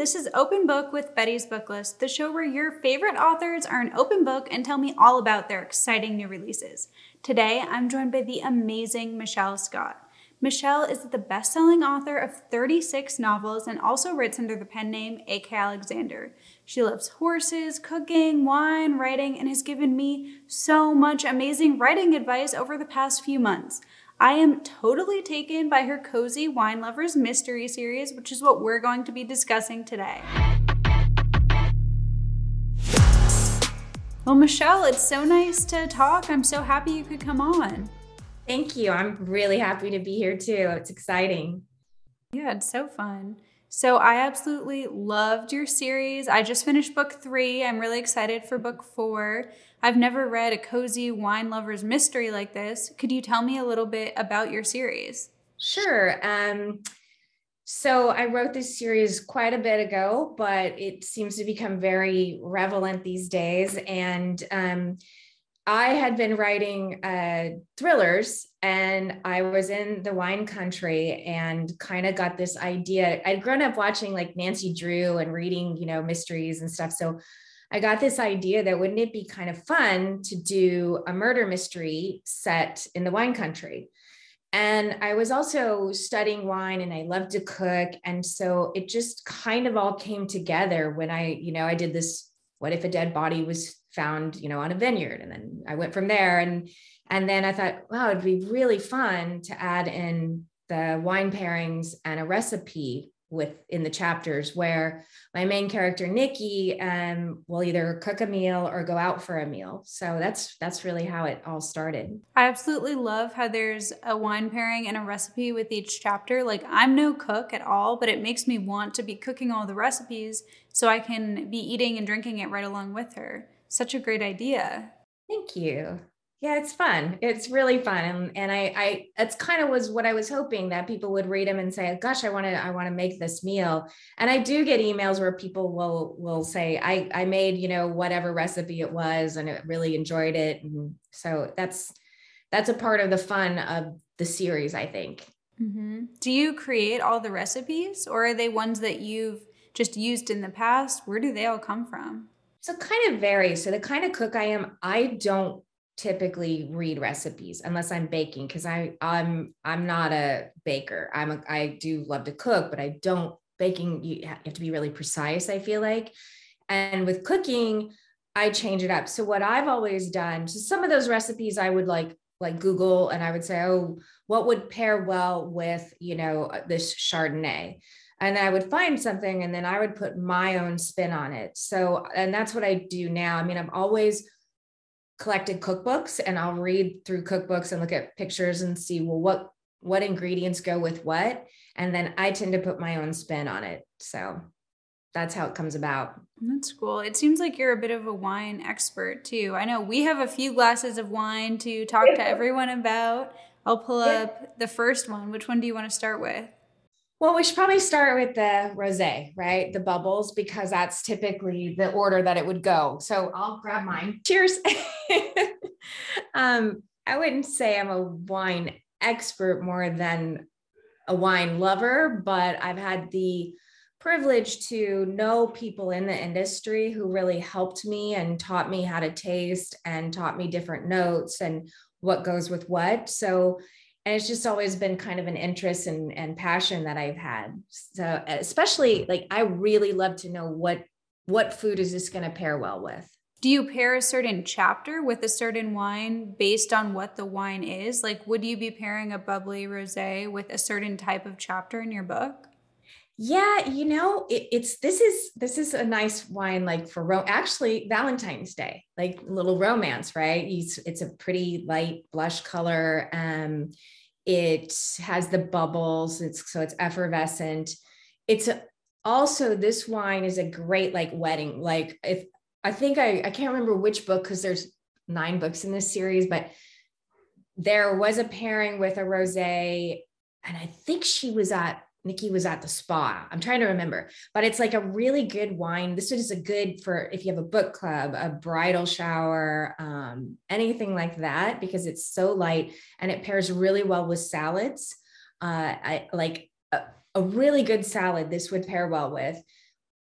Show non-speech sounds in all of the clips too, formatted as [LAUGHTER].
This is Open Book with Betty's Book List, the show where your favorite authors are an open book and tell me all about their exciting new releases. Today, I'm joined by the amazing Michele Scott. Michele is the best selling author of 36 novels and also writes under the pen name A.K. Alexander. She loves horses, cooking, wine, writing, and has given me so much amazing writing advice over the past few months. I am totally taken by her cozy wine lovers mystery series, which is what we're going to be discussing today. Well, Michele, it's so nice to talk. I'm so happy you could come on. Thank you. I'm really happy to be here too. It's exciting. Yeah, it's so fun. So, I absolutely loved your series. I just finished book three. I'm really excited for book four. I've never read a cozy wine lover's mystery like this. Could you tell me a little bit about your series? Sure. Um, so, I wrote this series quite a bit ago, but it seems to become very relevant these days. And um, I had been writing uh, thrillers and I was in the wine country and kind of got this idea. I'd grown up watching like Nancy Drew and reading, you know, mysteries and stuff. So I got this idea that wouldn't it be kind of fun to do a murder mystery set in the wine country? And I was also studying wine and I love to cook. And so it just kind of all came together when I, you know, I did this what if a dead body was found you know on a vineyard and then i went from there and and then i thought wow it'd be really fun to add in the wine pairings and a recipe with in the chapters where my main character nikki um, will either cook a meal or go out for a meal. So that's that's really how it all started. I absolutely love how there's a wine pairing and a recipe with each chapter. Like i'm no cook at all but it makes me want to be cooking all the recipes so i can be eating and drinking it right along with her such a great idea. Thank you. Yeah, it's fun. It's really fun. And, and I, I, it's kind of was what I was hoping that people would read them and say, gosh, I want to, I want to make this meal. And I do get emails where people will, will say, I, I made, you know, whatever recipe it was and it really enjoyed it. And so that's, that's a part of the fun of the series, I think. Mm-hmm. Do you create all the recipes or are they ones that you've just used in the past? Where do they all come from? So kind of varies. So the kind of cook I am, I don't typically read recipes unless I'm baking because I I'm I'm not a baker. I'm a I do love to cook, but I don't baking you have to be really precise, I feel like. And with cooking, I change it up. So what I've always done, so some of those recipes I would like like Google and I would say, oh, what would pair well with, you know, uh, this Chardonnay? And I would find something and then I would put my own spin on it. So, and that's what I do now. I mean, I've always collected cookbooks and I'll read through cookbooks and look at pictures and see, well, what what ingredients go with what and then I tend to put my own spin on it. So, that's how it comes about. That's cool. It seems like you're a bit of a wine expert too. I know we have a few glasses of wine to talk to everyone about. I'll pull up the first one. Which one do you want to start with? Well, we should probably start with the rosé, right? The bubbles, because that's typically the order that it would go. So I'll grab mine. Cheers. [LAUGHS] um, I wouldn't say I'm a wine expert more than a wine lover, but I've had the privilege to know people in the industry who really helped me and taught me how to taste and taught me different notes and what goes with what. So and it's just always been kind of an interest and, and passion that I've had. So especially like I really love to know what what food is this going to pair well with. Do you pair a certain chapter with a certain wine based on what the wine is? Like would you be pairing a bubbly rosé with a certain type of chapter in your book? Yeah, you know, it, it's this is this is a nice wine like for ro- actually Valentine's Day, like little romance, right? It's, it's a pretty light blush color. Um, it has the bubbles. It's so it's effervescent. It's a, also this wine is a great like wedding. Like if I think I I can't remember which book because there's nine books in this series, but there was a pairing with a rosé, and I think she was at Nikki was at the spa. I'm trying to remember, but it's like a really good wine. This is a good for if you have a book club, a bridal shower, um, anything like that, because it's so light and it pairs really well with salads. Uh, I like a, a really good salad. This would pair well with.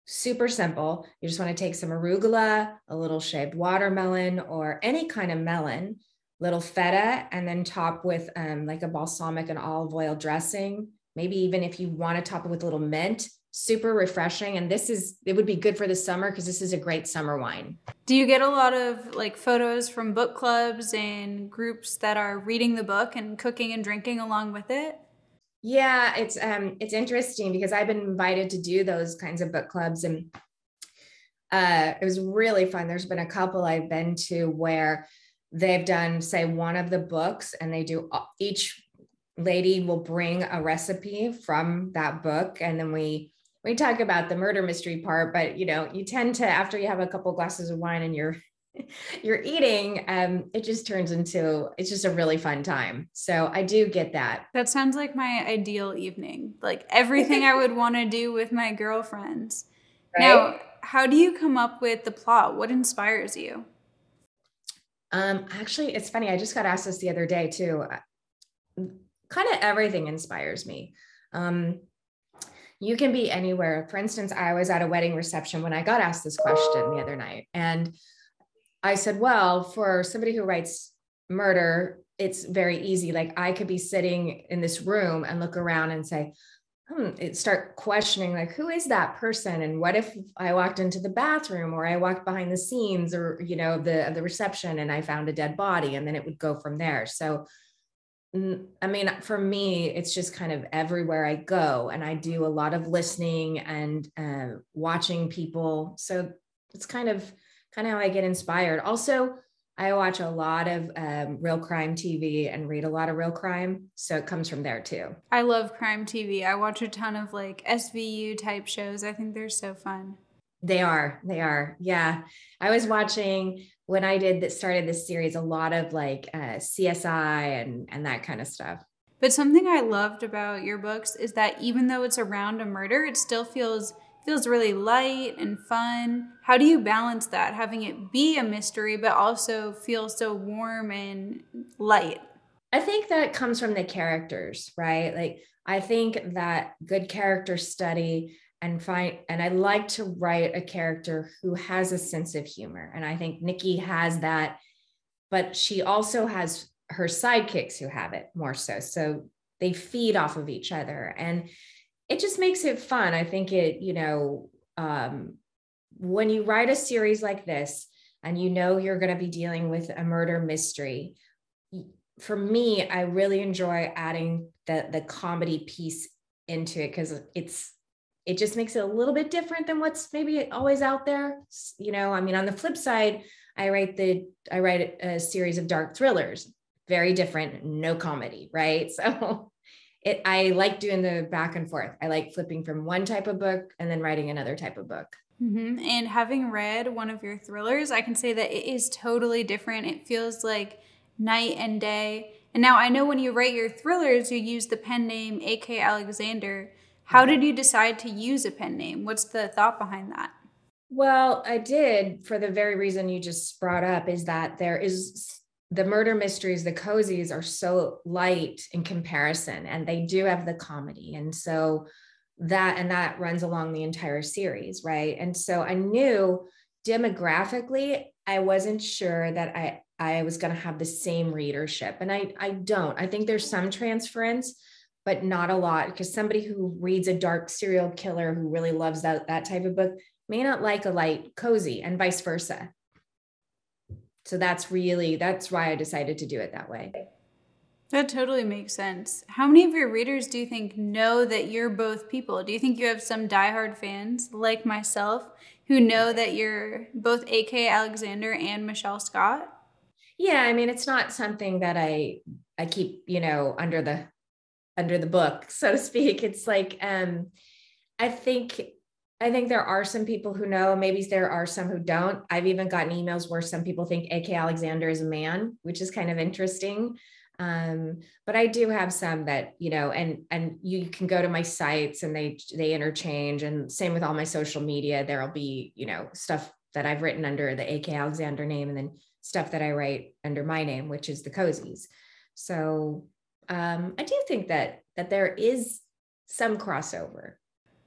super simple. You just want to take some arugula, a little shaved watermelon, or any kind of melon, little feta, and then top with um, like a balsamic and olive oil dressing. Maybe even if you want to top it with a little mint, super refreshing. And this is, it would be good for the summer because this is a great summer wine. Do you get a lot of like photos from book clubs and groups that are reading the book and cooking and drinking along with it? Yeah, it's um it's interesting because I've been invited to do those kinds of book clubs and uh it was really fun. There's been a couple I've been to where they've done say one of the books and they do each lady will bring a recipe from that book and then we we talk about the murder mystery part but you know you tend to after you have a couple glasses of wine and you're [LAUGHS] you're eating, um, it just turns into it's just a really fun time. So I do get that. That sounds like my ideal evening. Like [LAUGHS] everything I would want to do with my girlfriends. Right? Now, how do you come up with the plot? What inspires you? Um, actually, it's funny. I just got asked this the other day too. Kind of everything inspires me. Um, you can be anywhere. For instance, I was at a wedding reception when I got asked this question the other night, and I said, well, for somebody who writes murder, it's very easy. Like I could be sitting in this room and look around and say, hmm, it start questioning like who is that person and what if I walked into the bathroom or I walked behind the scenes or you know the the reception and I found a dead body and then it would go from there. So I mean, for me, it's just kind of everywhere I go, and I do a lot of listening and uh, watching people. So it's kind of kind of how I get inspired. Also, I watch a lot of um, real crime TV and read a lot of real crime. So it comes from there too. I love crime TV. I watch a ton of like SVU type shows. I think they're so fun. They are. They are. Yeah. I was watching when I did that started this series, a lot of like uh, CSI and, and that kind of stuff. But something I loved about your books is that even though it's around a murder, it still feels feels really light and fun. How do you balance that, having it be a mystery, but also feel so warm and light? I think that comes from the characters, right? Like, I think that good character study and find, and I like to write a character who has a sense of humor. And I think Nikki has that, but she also has her sidekicks who have it more so. So they feed off of each other. And it just makes it fun. I think it, you know, um, when you write a series like this and you know you're going to be dealing with a murder mystery, for me, I really enjoy adding the the comedy piece into it because it's it just makes it a little bit different than what's maybe always out there. You know, I mean, on the flip side, I write the I write a series of dark thrillers, very different, no comedy, right? [LAUGHS] So it I like doing the back and forth. I like flipping from one type of book and then writing another type of book. Mm-hmm. And having read one of your thrillers, I can say that it is totally different. It feels like night and day. And now I know when you write your thrillers, you use the pen name A.K. Alexander. How did you decide to use a pen name? What's the thought behind that? Well, I did for the very reason you just brought up is that there is the murder mysteries, the cozies are so light in comparison, and they do have the comedy. And so that and that runs along the entire series, right? And so I knew demographically, I wasn't sure that I I was going to have the same readership, and I I don't. I think there's some transference, but not a lot because somebody who reads a dark serial killer who really loves that that type of book may not like a light cozy, and vice versa. So that's really that's why i decided to do it that way. That totally makes sense. How many of your readers do you think know that you're both people? Do you think you have some diehard fans like myself who know that you're both ak alexander and michele scott? Yeah i mean it's not something that i i keep you know under the under the book so to speak it's like um i think I think there are some people who know, maybe there are some who don't. I've even gotten emails where some people think AK Alexander is a man, which is kind of interesting. Um, but I do have some that, you know, and and you can go to my sites and they they interchange. And same with all my social media. There'll be, you know, stuff that I've written under the AK Alexander name and then stuff that I write under my name, which is the cozies. So um, I do think that that there is some crossover.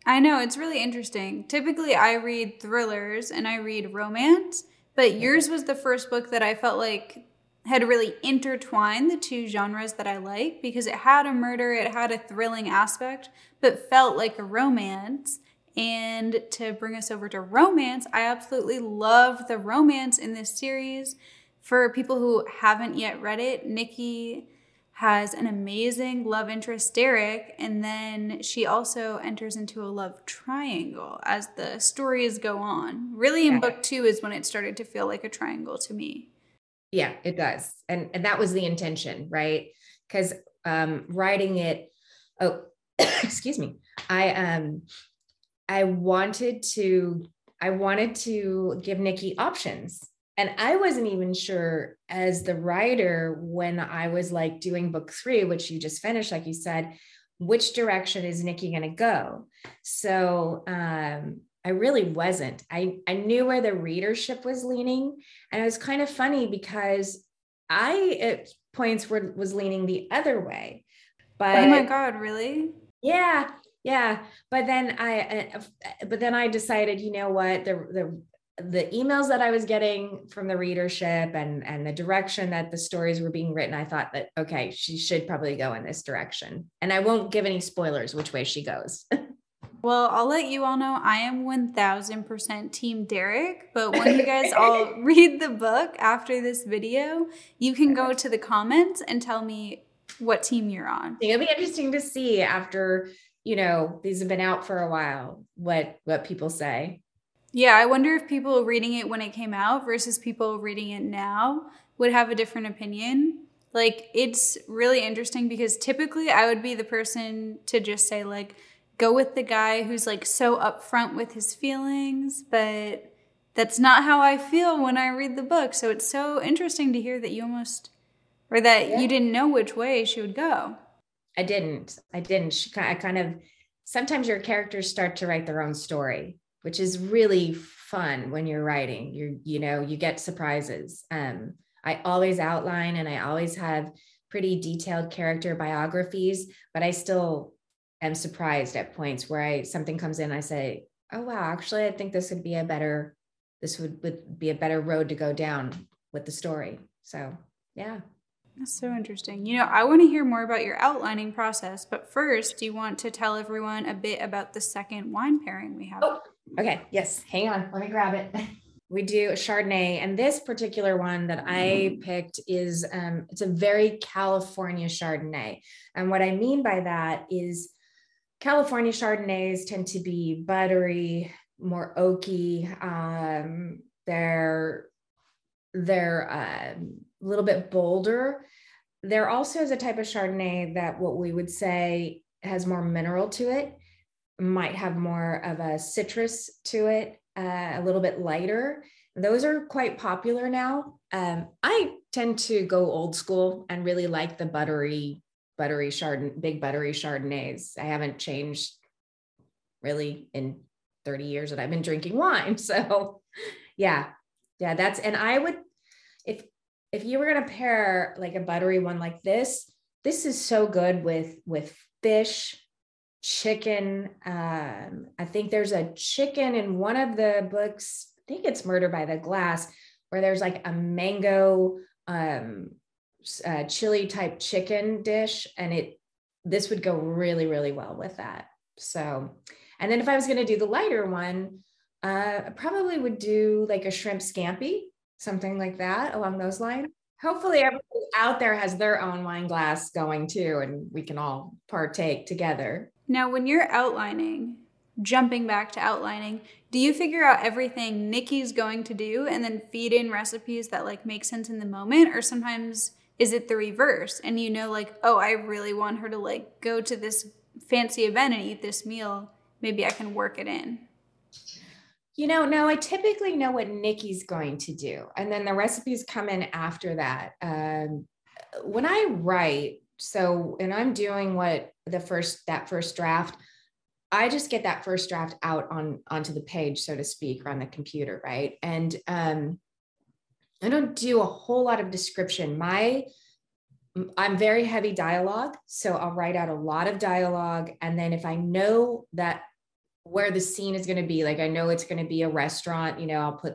I know, it's really interesting. Typically, I read thrillers and I read romance, but yours was the first book that I felt like had really intertwined the two genres that I like because it had a murder, it had a thrilling aspect, but felt like a romance. And to bring us over to romance, I absolutely love the romance in this series. For people who haven't yet read it, Nikki has an amazing love interest, Derek, and then she also enters into a love triangle as the stories go on. Really, in book two is when it started to feel like a triangle to me. Yeah, it does. And, and that was the intention, right? Because um, writing it, oh, [COUGHS] excuse me, I um I wanted to I wanted to give Nikki options. And I wasn't even sure as the writer when I was like doing book three, which you just finished, like you said, which direction is Nikki going to go? So um, I really wasn't. I, I knew where the readership was leaning. And it was kind of funny because I at points were was leaning the other way. But oh my God, really? Yeah yeah but then i uh, but then i decided you know what the the the emails that i was getting from the readership and and the direction that the stories were being written i thought that okay she should probably go in this direction. And i won't give any spoilers which way she goes. [LAUGHS] Well, I'll let you all know I am 1000% Team Derek, but when you guys all [LAUGHS] read the book after this video, you can go uh-huh. to the comments and tell me what team you're on. It'll be interesting to see after you know these have been out for a while what what people say yeah i wonder if people reading it when it came out versus people reading it now would have a different opinion like it's really interesting because typically i would be the person to just say like go with the guy who's like so upfront with his feelings but that's not how i feel when i read the book so it's so interesting to hear that you almost or that yeah. you didn't know which way she would go I didn't. I didn't. I kind of sometimes your characters start to write their own story, which is really fun when you're writing. You you know, you get surprises. Um I always outline and I always have pretty detailed character biographies, but I still am surprised at points where I something comes in I say, "Oh wow, actually I think this would be a better this would, would be a better road to go down with the story." So, yeah. That's so interesting. You know, I want to hear more about your outlining process, but first, do you want to tell everyone a bit about the second wine pairing we have? Oh, okay. Yes. Hang on. Let me grab it. [LAUGHS] We do a Chardonnay, and this particular one that I picked is um, it's a very California Chardonnay. And what I mean by that is California Chardonnays tend to be buttery, more oaky. Um, they're they're um, a little bit bolder. There also is a type of Chardonnay that what we would say has more mineral to it, might have more of a citrus to it, uh, a little bit lighter. Those are quite popular now. Um, I tend to go old school and really like the buttery, buttery Chardonnay, big buttery Chardonnays. I haven't changed really in 30 years that I've been drinking wine. [LAUGHS] So yeah, yeah, that's, and I would, if if you were to pair like a buttery one like this, this is so good with with fish, chicken. Um, I think there's a chicken in one of the books. I think it's Murder by the Glass, where there's like a mango um, uh, chili type chicken dish, and it this would go really really well with that. So, and then if I was going to do the lighter one, uh, I probably would do like a shrimp scampi something like that along those lines. Hopefully, everybody out there has their own wine glass going too, and we can all partake together. Now, when you're outlining, jumping back to outlining, do you figure out everything Nikki's going to do and then feed in recipes that like make sense in the moment? Or sometimes is it the reverse and you know, like, oh, I really want her to like go to this fancy event and eat this meal. Maybe I can work it in. You know, no, I typically know what Nikki's going to do. And then the recipes come in after that. Um, when I write, so, and I'm doing what the first, that first draft, I just get that first draft out on onto the page, so to speak, or on the computer, right? And um, I don't do a whole lot of description. My I'm very heavy dialogue, so I'll write out a lot of dialogue, and then if I know that where the scene is going to be. Like I know it's going to be a restaurant, you know, I'll put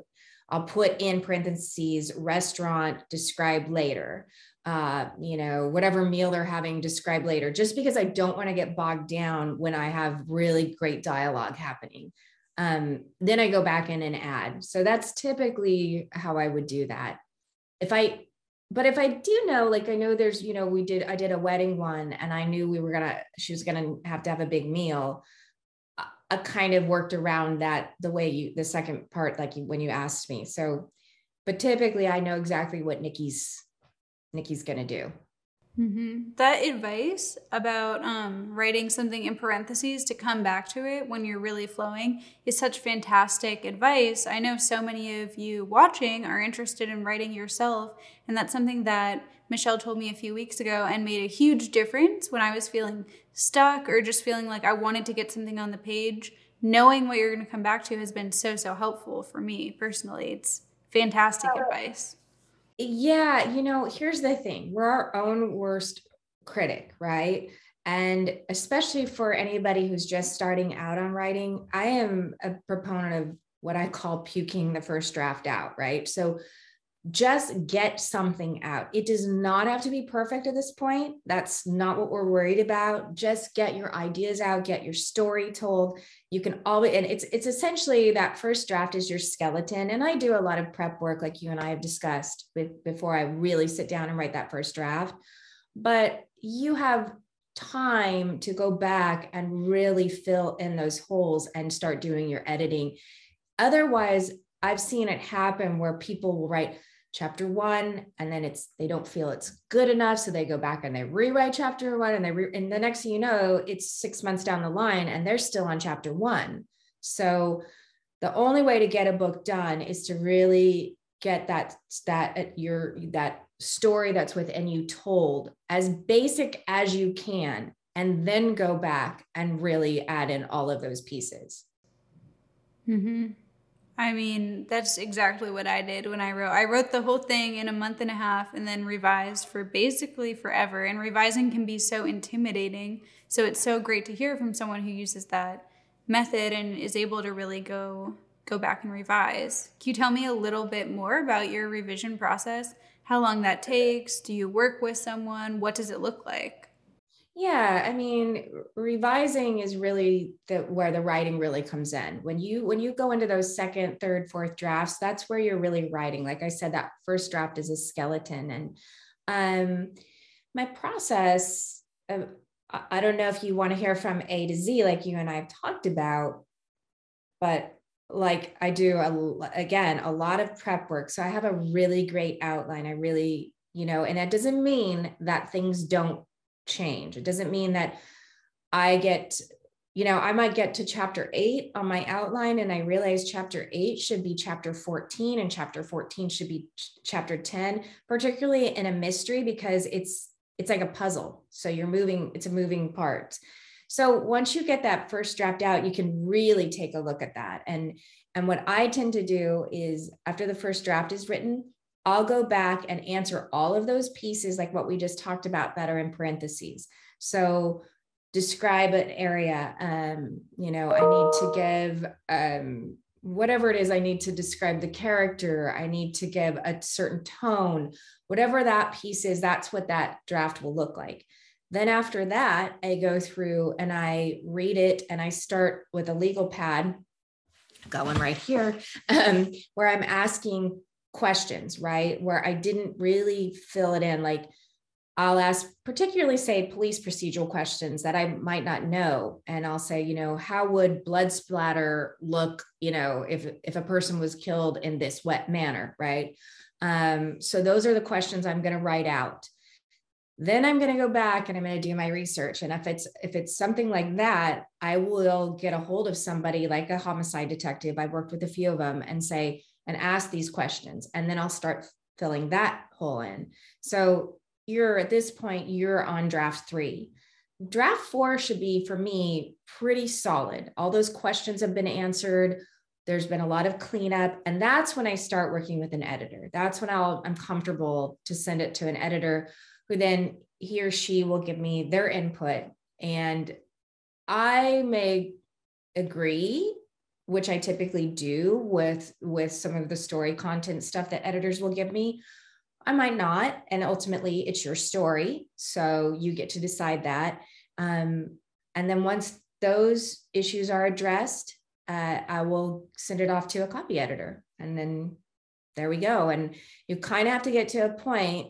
I'll put in parentheses restaurant described later. Uh, you know, whatever meal they're having described later, just because I don't want to get bogged down when I have really great dialogue happening. Um, then I go back in and add. So that's typically how I would do that. If I, but if I do know, like I know there's, you know, we did, I did a wedding one and I knew we were gonna, she was gonna have to have a big meal. I kind of worked around that the way you, the second part, like when you asked me. So, but typically I know exactly what Nikki's Nikki's going to do. Mm-hmm. That advice about um, writing something in parentheses to come back to it when you're really flowing is such fantastic advice. I know so many of you watching are interested in writing yourself, and that's something that Michele told me a few weeks ago and made a huge difference when I was feeling stuck or just feeling like I wanted to get something on the page. Knowing what you're going to come back to has been so, so helpful for me personally. It's fantastic advice. Yeah, you know, here's the thing we're our own worst critic, right? And especially for anybody who's just starting out on writing, I am a proponent of what I call puking the first draft out, right? So just get something out. It does not have to be perfect at this point. That's not what we're worried about. Just get your ideas out, get your story told. You can always and it's it's essentially that first draft is your skeleton and I do a lot of prep work like you and I have discussed with, before I really sit down and write that first draft. But you have time to go back and really fill in those holes and start doing your editing. Otherwise, I've seen it happen where people will write chapter one and then it's they don't feel it's good enough so they go back and they rewrite chapter one and they re- and the next thing you know it's six months down the line and they're still on chapter one so the only way to get a book done is to really get that that your that story that's within you told as basic as you can and then go back and really add in all of those pieces mm-hmm. I mean, that's exactly what I did when I wrote. I wrote the whole thing in a month and a half and then revised for basically forever. And revising can be so intimidating. So it's so great to hear from someone who uses that method and is able to really go go back and revise. Can you tell me a little bit more about your revision process? How long that takes? Do you work with someone? What does it look like? Yeah, I mean, revising is really the where the writing really comes in. When you when you go into those second, third, fourth drafts, that's where you're really writing. Like I said, that first draft is a skeleton, and um, my process. Uh, I don't know if you want to hear from A to Z, like you and I have talked about, but like I do a, again a lot of prep work. So I have a really great outline. I really, you know, and that doesn't mean that things don't change. It doesn't mean that I get, you know, I might get to chapter eight on my outline and I realize chapter eight should be chapter 14 and chapter 14 should be ch- chapter 10, particularly in a mystery because it's it's like a puzzle. So you're moving, it's a moving part. So once you get that first draft out, you can really take a look at that. And and what I tend to do is after the first draft is written, I'll go back and answer all of those pieces, like what we just talked about, that are in parentheses. So describe an area. Um, you know, I need to give um, whatever it is I need to describe the character. I need to give a certain tone. Whatever that piece is, that's what that draft will look like. Then after that, I go through and I read it and I start with a legal pad Got one right here, [LAUGHS] um, where I'm asking questions, right? Where I didn't really fill it in. Like I'll ask, particularly say police procedural questions that I might not know. And I'll say, you know, how would blood splatter look, you know, if, if a person was killed in this wet manner, right? Um, so those are the questions I'm going to write out. Then I'm going to go back and I'm going to do my research. And if it's if it's something like that, I will get a hold of somebody like a homicide detective. I've worked with a few of them and say, and ask these questions. And then I'll start filling that hole in. So you're at this point, you're on draft three. Draft four should be for me pretty solid. All those questions have been answered. There's been a lot of cleanup. And that's when I start working with an editor. That's when I'll, I'm comfortable to send it to an editor who then he or she will give me their input. And I may agree which i typically do with with some of the story content stuff that editors will give me i might not and ultimately it's your story so you get to decide that. Um, and then once those issues are addressed uh, i will send it off to a copy editor and then there we go. And you kind of have to get to a point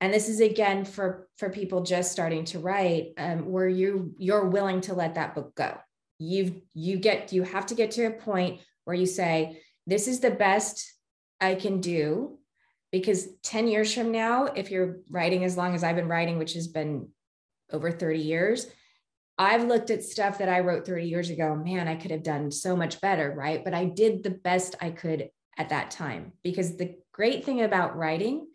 and this is again for for people just starting to write um, where you you're willing to let that book go you you get you have to get to a point where you say this is the best i can do because 10 years from now if you're writing as long as i've been writing which has been over 30 years i've looked at stuff that i wrote 30 years ago man i could have done so much better right? But i did the best i could at that time because the great thing about writing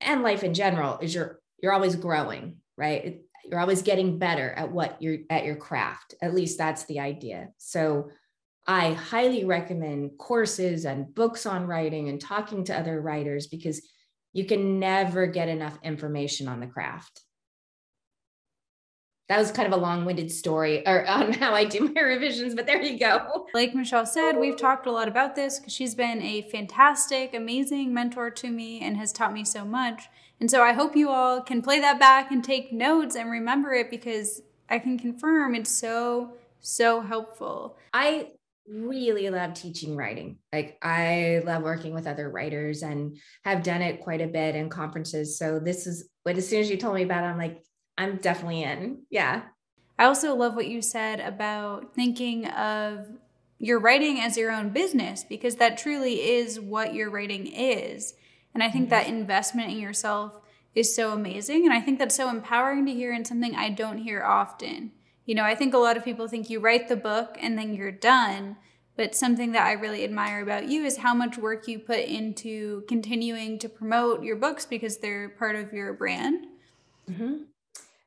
and life in general is you're you're always growing right you're always getting better at what you're at your craft at least that's the idea so i highly recommend courses and books on writing and talking to other writers because you can never get enough information on the craft that was kind of a long-winded story or [LAUGHS] on how I do my revisions, but there you go. Like Michele said, we've talked a lot about this because she's been a fantastic, amazing mentor to me and has taught me so much. And so I hope you all can play that back and take notes and remember it because I can confirm it's so, so helpful. I really love teaching writing. Like I love working with other writers and have done it quite a bit in conferences. So this is what as soon as you told me about it, I'm like, I'm definitely in. Yeah. I also love what you said about thinking of your writing as your own business because that truly is what your writing is. And I think mm-hmm. that investment in yourself is so amazing. And I think that's so empowering to hear and something I don't hear often. You know, I think a lot of people think you write the book and then you're done. But something that I really admire about you is how much work you put into continuing to promote your books because they're part of your brand. Mm-hmm.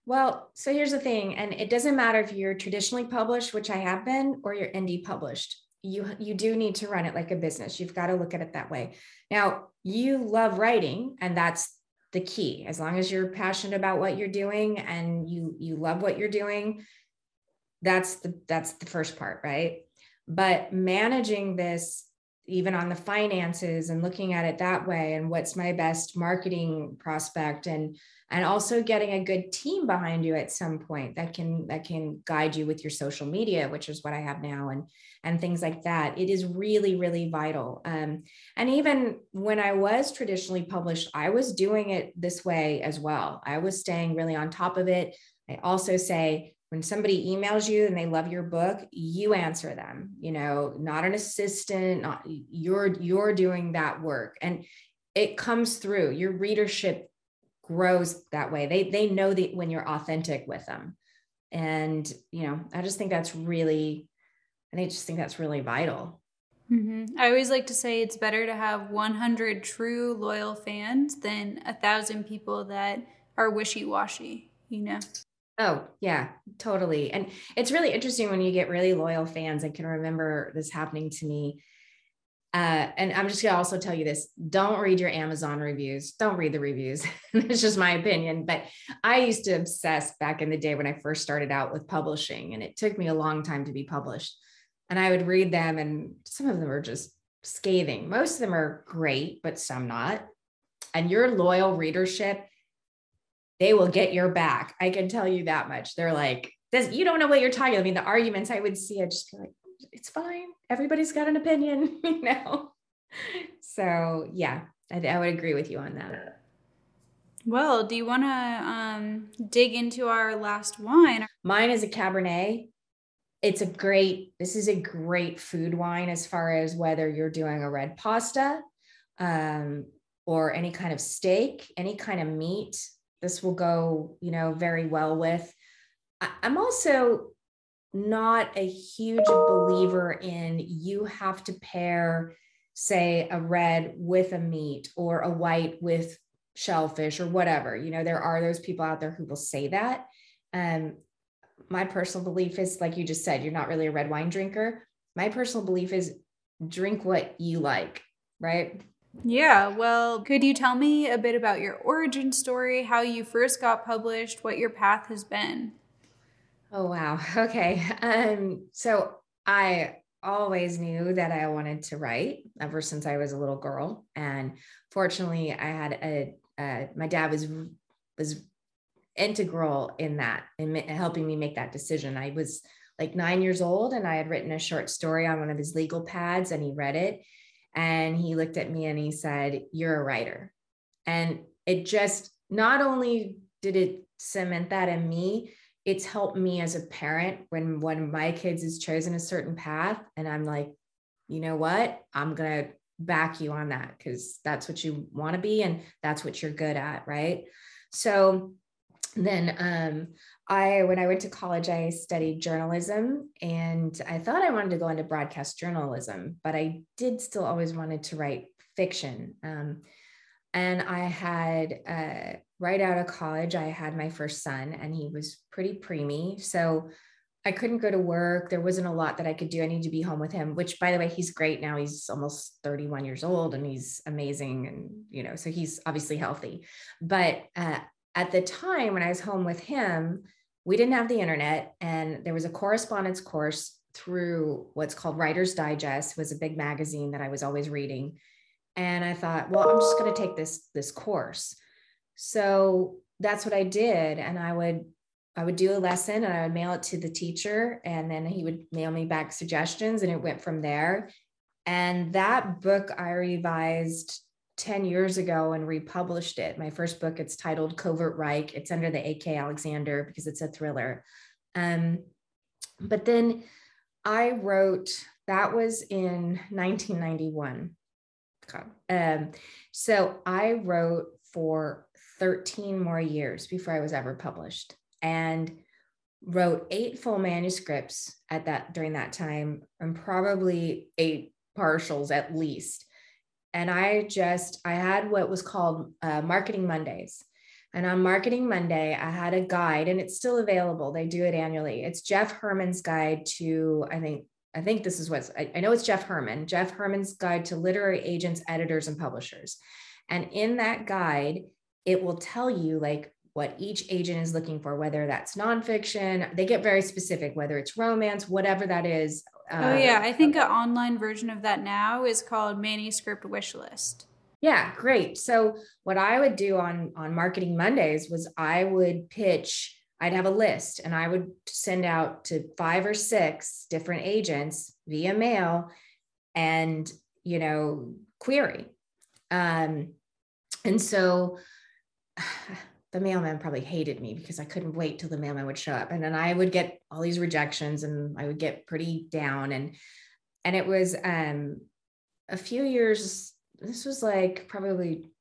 Well, so here's the thing, and it doesn't matter if you're traditionally published, which I have been, or you're indie published. You you do need to run it like a business. You've got to look at it that way. Now, you love writing, and that's the key. As long as you're passionate about what you're doing and you you love what you're doing, that's the that's the first part, right? But managing this even on the finances and looking at it that way and what's my best marketing prospect and and also getting a good team behind you at some point that can that can guide you with your social media which is what i have now and and things like that. It is really really vital. Um, and even when i was traditionally published i was doing it this way as well. I was staying really on top of it. I also say when somebody emails you and they love your book you answer them you know not an assistant not you're you're doing that work. And it comes through. Your readership grows that way. They they know that when you're authentic with them. And you know i just think that's really i just think that's really vital. Mm-hmm. i always like to say it's better to have 100 true loyal fans than a thousand people that are wishy-washy you know Oh, yeah, totally. And it's really interesting when you get really loyal fans. I can remember this happening to me. Uh, and I'm just gonna also tell you this: don't read your Amazon reviews. Don't read the reviews. [LAUGHS] it's just my opinion. But I used to obsess back in the day when I first started out with publishing, and it took me a long time to be published. And I would read them, and some of them are just scathing. Most of them are great, but some not. And your loyal readership they will get your back. I can tell you that much. They're like, this, you don't know what you're talking. I mean, the arguments I would see, I just be like, it's fine. Everybody's got an opinion, [LAUGHS] you know? So yeah, I, I would agree with you on that. Well, do you want to um, dig into our last wine? Mine is a Cabernet. It's a great, this is a great food wine as far as whether you're doing a red pasta um, or any kind of steak, any kind of meat this will go, you know, very well with. I'm also not a huge believer in you have to pair, say, a red with a meat or a white with shellfish or whatever. You know, there are those people out there who will say that. Um, my personal belief is, like you just said, you're not really a red wine drinker. My personal belief is drink what you like, right? Yeah, well, could you tell me a bit about your origin story, how you first got published, what your path has been? Oh wow. [LAUGHS] Okay. Um so I always knew that I wanted to write ever since I was a little girl. And fortunately, I had a, my dad was, was integral in that, in helping me make that decision. I was like nine years old and I had written a short story on one of his legal pads and he read it. And he looked at me and he said, You're a writer. And it just not only did it cement that in me, it's helped me as a parent when one of my kids has chosen a certain path and i'm like you know what i'm going to back you on that because that's what you want to be and that's what you're good at right so then um, i when i went to college i studied journalism and i thought i wanted to go into broadcast journalism but i did still always wanted to write fiction um, and I had, uh, right out of college, I had my first son and he was pretty preemie. So I couldn't go to work. There wasn't a lot that I could do. I need to be home with him, which by the way, he's great now. He's almost 31 years old and he's amazing. And, you know, so he's obviously healthy. But uh, at the time when I was home with him, we didn't have the internet and there was a correspondence course through what's called Writer's Digest was a big magazine that I was always reading. And i thought well i'm just going to take this this course. So that's what i did and i would i would do a lesson and i would mail it to the teacher and then he would mail me back suggestions and it went from there. And that book i revised 10 years ago and republished it. My first book it's titled covert reich. It's under the ak alexander because it's a thriller. Um, but then i wrote that was in 1991 um, so I wrote for 13 more years before I was ever published and wrote eight full manuscripts at that during that time and probably eight partials at least. And I just, I had what was called uh, Marketing Mondays. And on Marketing Monday, I had a guide and it's still available. They do it annually. It's Jeff Herman's guide to, I think, I think this is what's, I, I know it's Jeff Herman, Jeff Herman's guide to literary agents, editors, and publishers. And in that guide, it will tell you like what each agent is looking for, whether that's nonfiction, they get very specific, whether it's romance, whatever that is. Oh, yeah. I think an online version of that now is called Manuscript Wish List. Yeah, great. So what I would do on on marketing Mondays was I would pitch I'd have a list and I would send out to five or six different agents via mail and, you know, query. Um, and so [SIGHS] the mailman probably hated me because I couldn't wait till the mailman would show up. And then I would get all these rejections and I would get pretty down. And, and it was um, a few years, this was like probably,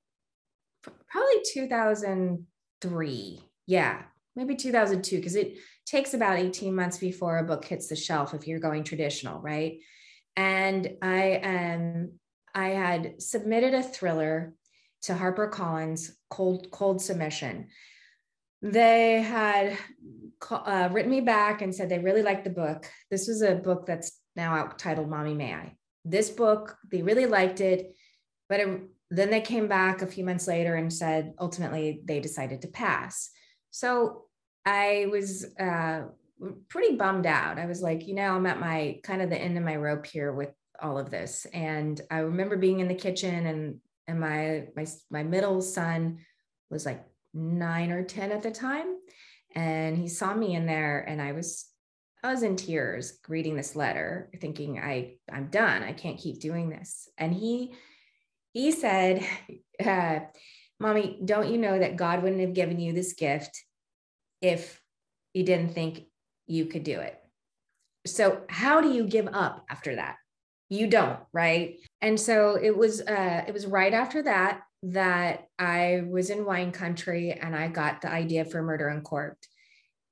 probably 2003. Yeah, maybe 2002 because it takes about 18 months before a book hits the shelf if you're going traditional right and i um i had submitted a thriller to harpercollins cold cold submission they had uh, written me back and said they really liked the book this was a book that's now out titled mommy may i this book they really liked it but it, then they came back a few months later and said ultimately they decided to pass so I was uh, pretty bummed out. I was like, you know, I'm at my kind of the end of my rope here with all of this. And I remember being in the kitchen and and my my my middle son was like nine or 10 at the time. And he saw me in there and I was I was in tears reading this letter, thinking I I'm done. I can't keep doing this. And he he said, uh, "Mommy, don't you know that God wouldn't have given you this gift if you didn't think you could do it. So how do you give up after that? You don't, right? And so it was uh it was right after that that I was in wine country and I got the idea for Murder Uncorked.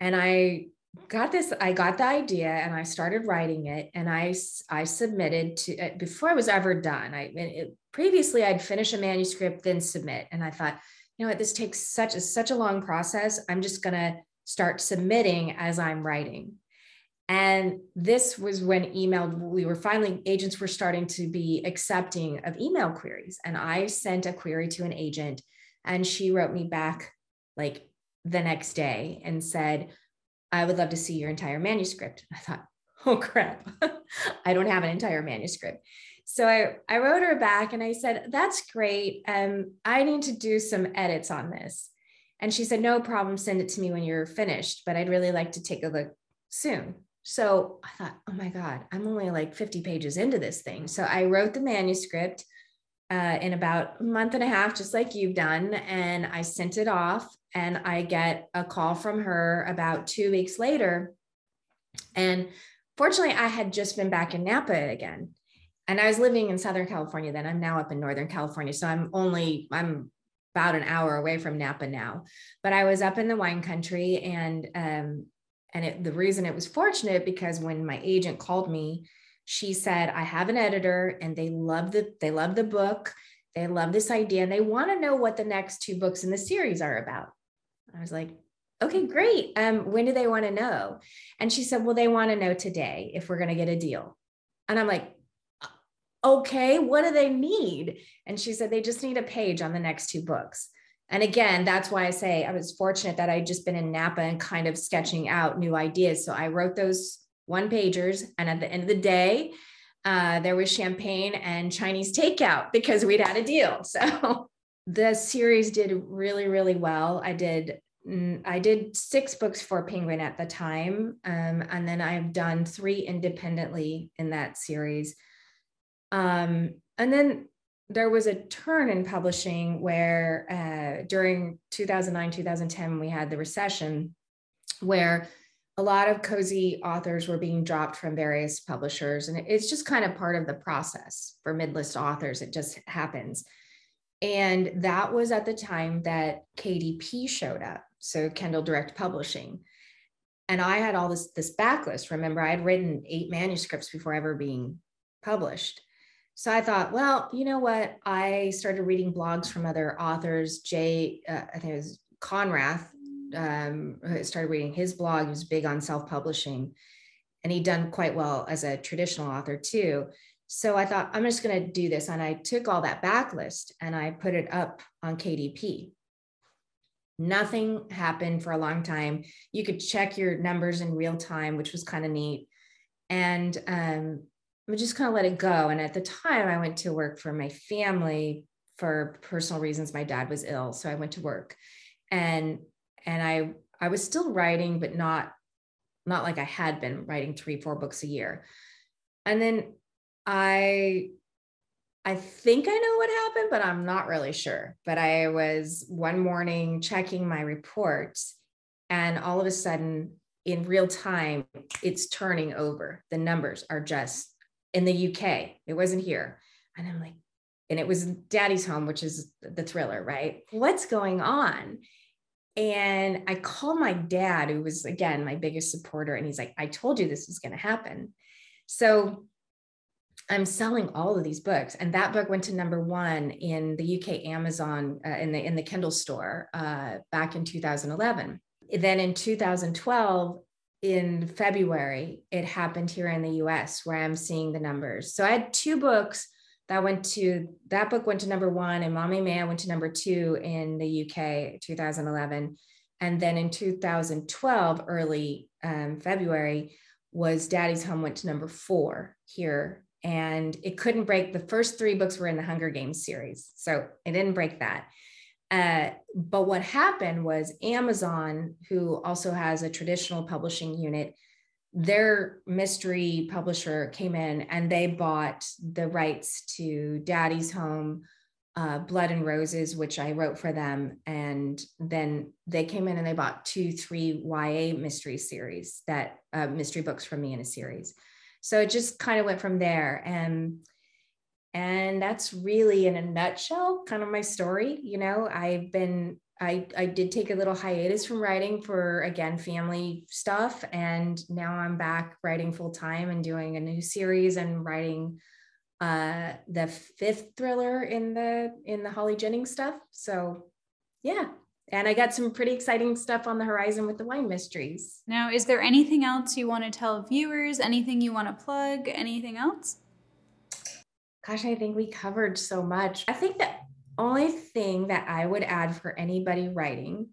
And I got this I got the idea and I started writing it and I I submitted to uh, before I was ever done. I it, previously I'd finish a manuscript then submit and I thought you know what, this takes such a such a long process. I'm just gonna start submitting as I'm writing. And this was when emailed, we were finally, agents were starting to be accepting of email queries. And I sent a query to an agent, and she wrote me back like the next day and said, I would love to see your entire manuscript. [LAUGHS] I thought, oh crap, [LAUGHS] I don't have an entire manuscript. So I, I wrote her back and I said, that's great. Um, I need to do some edits on this. And she said, no problem, send it to me when you're finished, but I'd really like to take a look soon. So I thought, oh my God, I'm only like 50 pages into this thing. So I wrote the manuscript uh, in about a month and a half, just like you've done. And I sent it off and I get a call from her about two weeks later. And fortunately, I had just been back in Napa again and I was living in Southern California then. I'm now up in Northern California. So I'm only, I'm about an hour away from Napa now. But I was up in the wine country and um, and it, the reason it was fortunate because when my agent called me, she said, I have an editor and they love the they love the book. They love this idea and they want to know what the next two books in the series are about. I was like, okay, great. Um, when do they want to know? And she said, well, they want to know today if we're going to get a deal. And I'm like, okay, what do they need? And she said, they just need a page on the next two books. And again, that's why I say I was fortunate that I'd just been in Napa and kind of sketching out new ideas. So I wrote those one pagers. And at the end of the day, uh, there was champagne and Chinese takeout because we'd had a deal. [LAUGHS] So the series did really, really well. I did mm, I did six books for Penguin at the time. Um, and then I've done three independently in that series. Um, and then there was a turn in publishing where uh, during 2009, 2010, we had the recession where a lot of cozy authors were being dropped from various publishers. And it's just kind of part of the process for mid-list authors. It just happens. And that was at the time that KDP showed up. So Kindle Direct Publishing. And I had all this, this backlist. Remember, I had written eight manuscripts before ever being published. So I thought, well, you know what? I started reading blogs from other authors. Jay, uh, I think it was Konrath, um, started reading his blog. He was big on self-publishing, and he'd done quite well as a traditional author too. So I thought, I'm just going to do this, and I took all that backlist and I put it up on KDP. Nothing happened for a long time. You could check your numbers in real time, which was kind of neat. And um, I just kind of let it go. And at the time, I went to work for my family for personal reasons. My dad was ill, so I went to work, and and I I was still writing, but not not like I had been writing three four books a year. And then I I think I know what happened, but I'm not really sure. But I was one morning checking my reports, and all of a sudden, in real time, it's turning over. The numbers are just in the UK. It wasn't here. And I'm like, and it was Daddy's Home, which is the thriller, right? What's going on? And I called my dad, who was again my biggest supporter, and he's like, I told you this was going to happen. So I'm selling all of these books, and that book went to number one in the UK Amazon uh, in the in the Kindle store uh, back in 2011. Then in 2012, in February, it happened here in the US where I'm seeing the numbers. So I had two books that went to, that book went to number one, and Mommy May went to number two in the UK 2011. And then in 2012, early um, February, was Daddy's Home went to number four here. And it couldn't break, the first three books were in the Hunger Games series. So it didn't break that. Uh, but what happened was Amazon, who also has a traditional publishing unit, their mystery publisher came in and they bought the rights to Daddy's Home, uh, Blood and Roses, which I wrote for them. And then they came in and they bought two, three YA mystery series that uh, mystery books from me in a series. So it just kind of went from there. And and that's really in a nutshell kind of my story you know i've been i i did take a little hiatus from writing for again family stuff and now i'm back writing full time and doing a new series and writing uh the fifth thriller in the in the holly jennings stuff so yeah and I got some pretty exciting stuff on the horizon with the wine mysteries. Now, is there anything else you want to tell viewers? Anything you want to plug? Anything else? Gosh, I think we covered so much. I think the only thing that I would add for anybody writing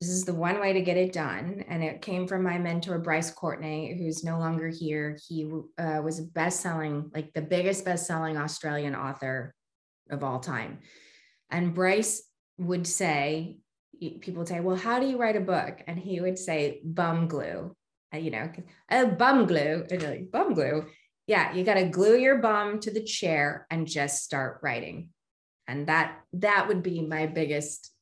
this is the one way to get it done. And it came from my mentor, Bryce Courtenay, who's no longer here. He uh, was a best selling, like the biggest best selling Australian author of all time. And Bryce would say, people would say, Well, how do you write a book? And he would say, Bum glue. Uh, you know, oh, bum glue. And like, bum glue. Yeah, you got to glue your bum to the chair and just start writing. And that that would be my biggest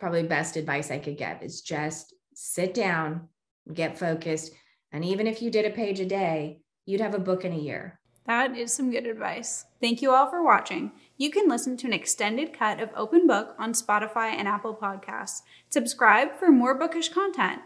probably best advice I could give is just sit down, get focused. And even if you did a page a day, you'd have a book in a year. That is some good advice. Thank you all for watching. You can listen to an extended cut of Open Book on Spotify and Apple Podcasts. Subscribe for more bookish content.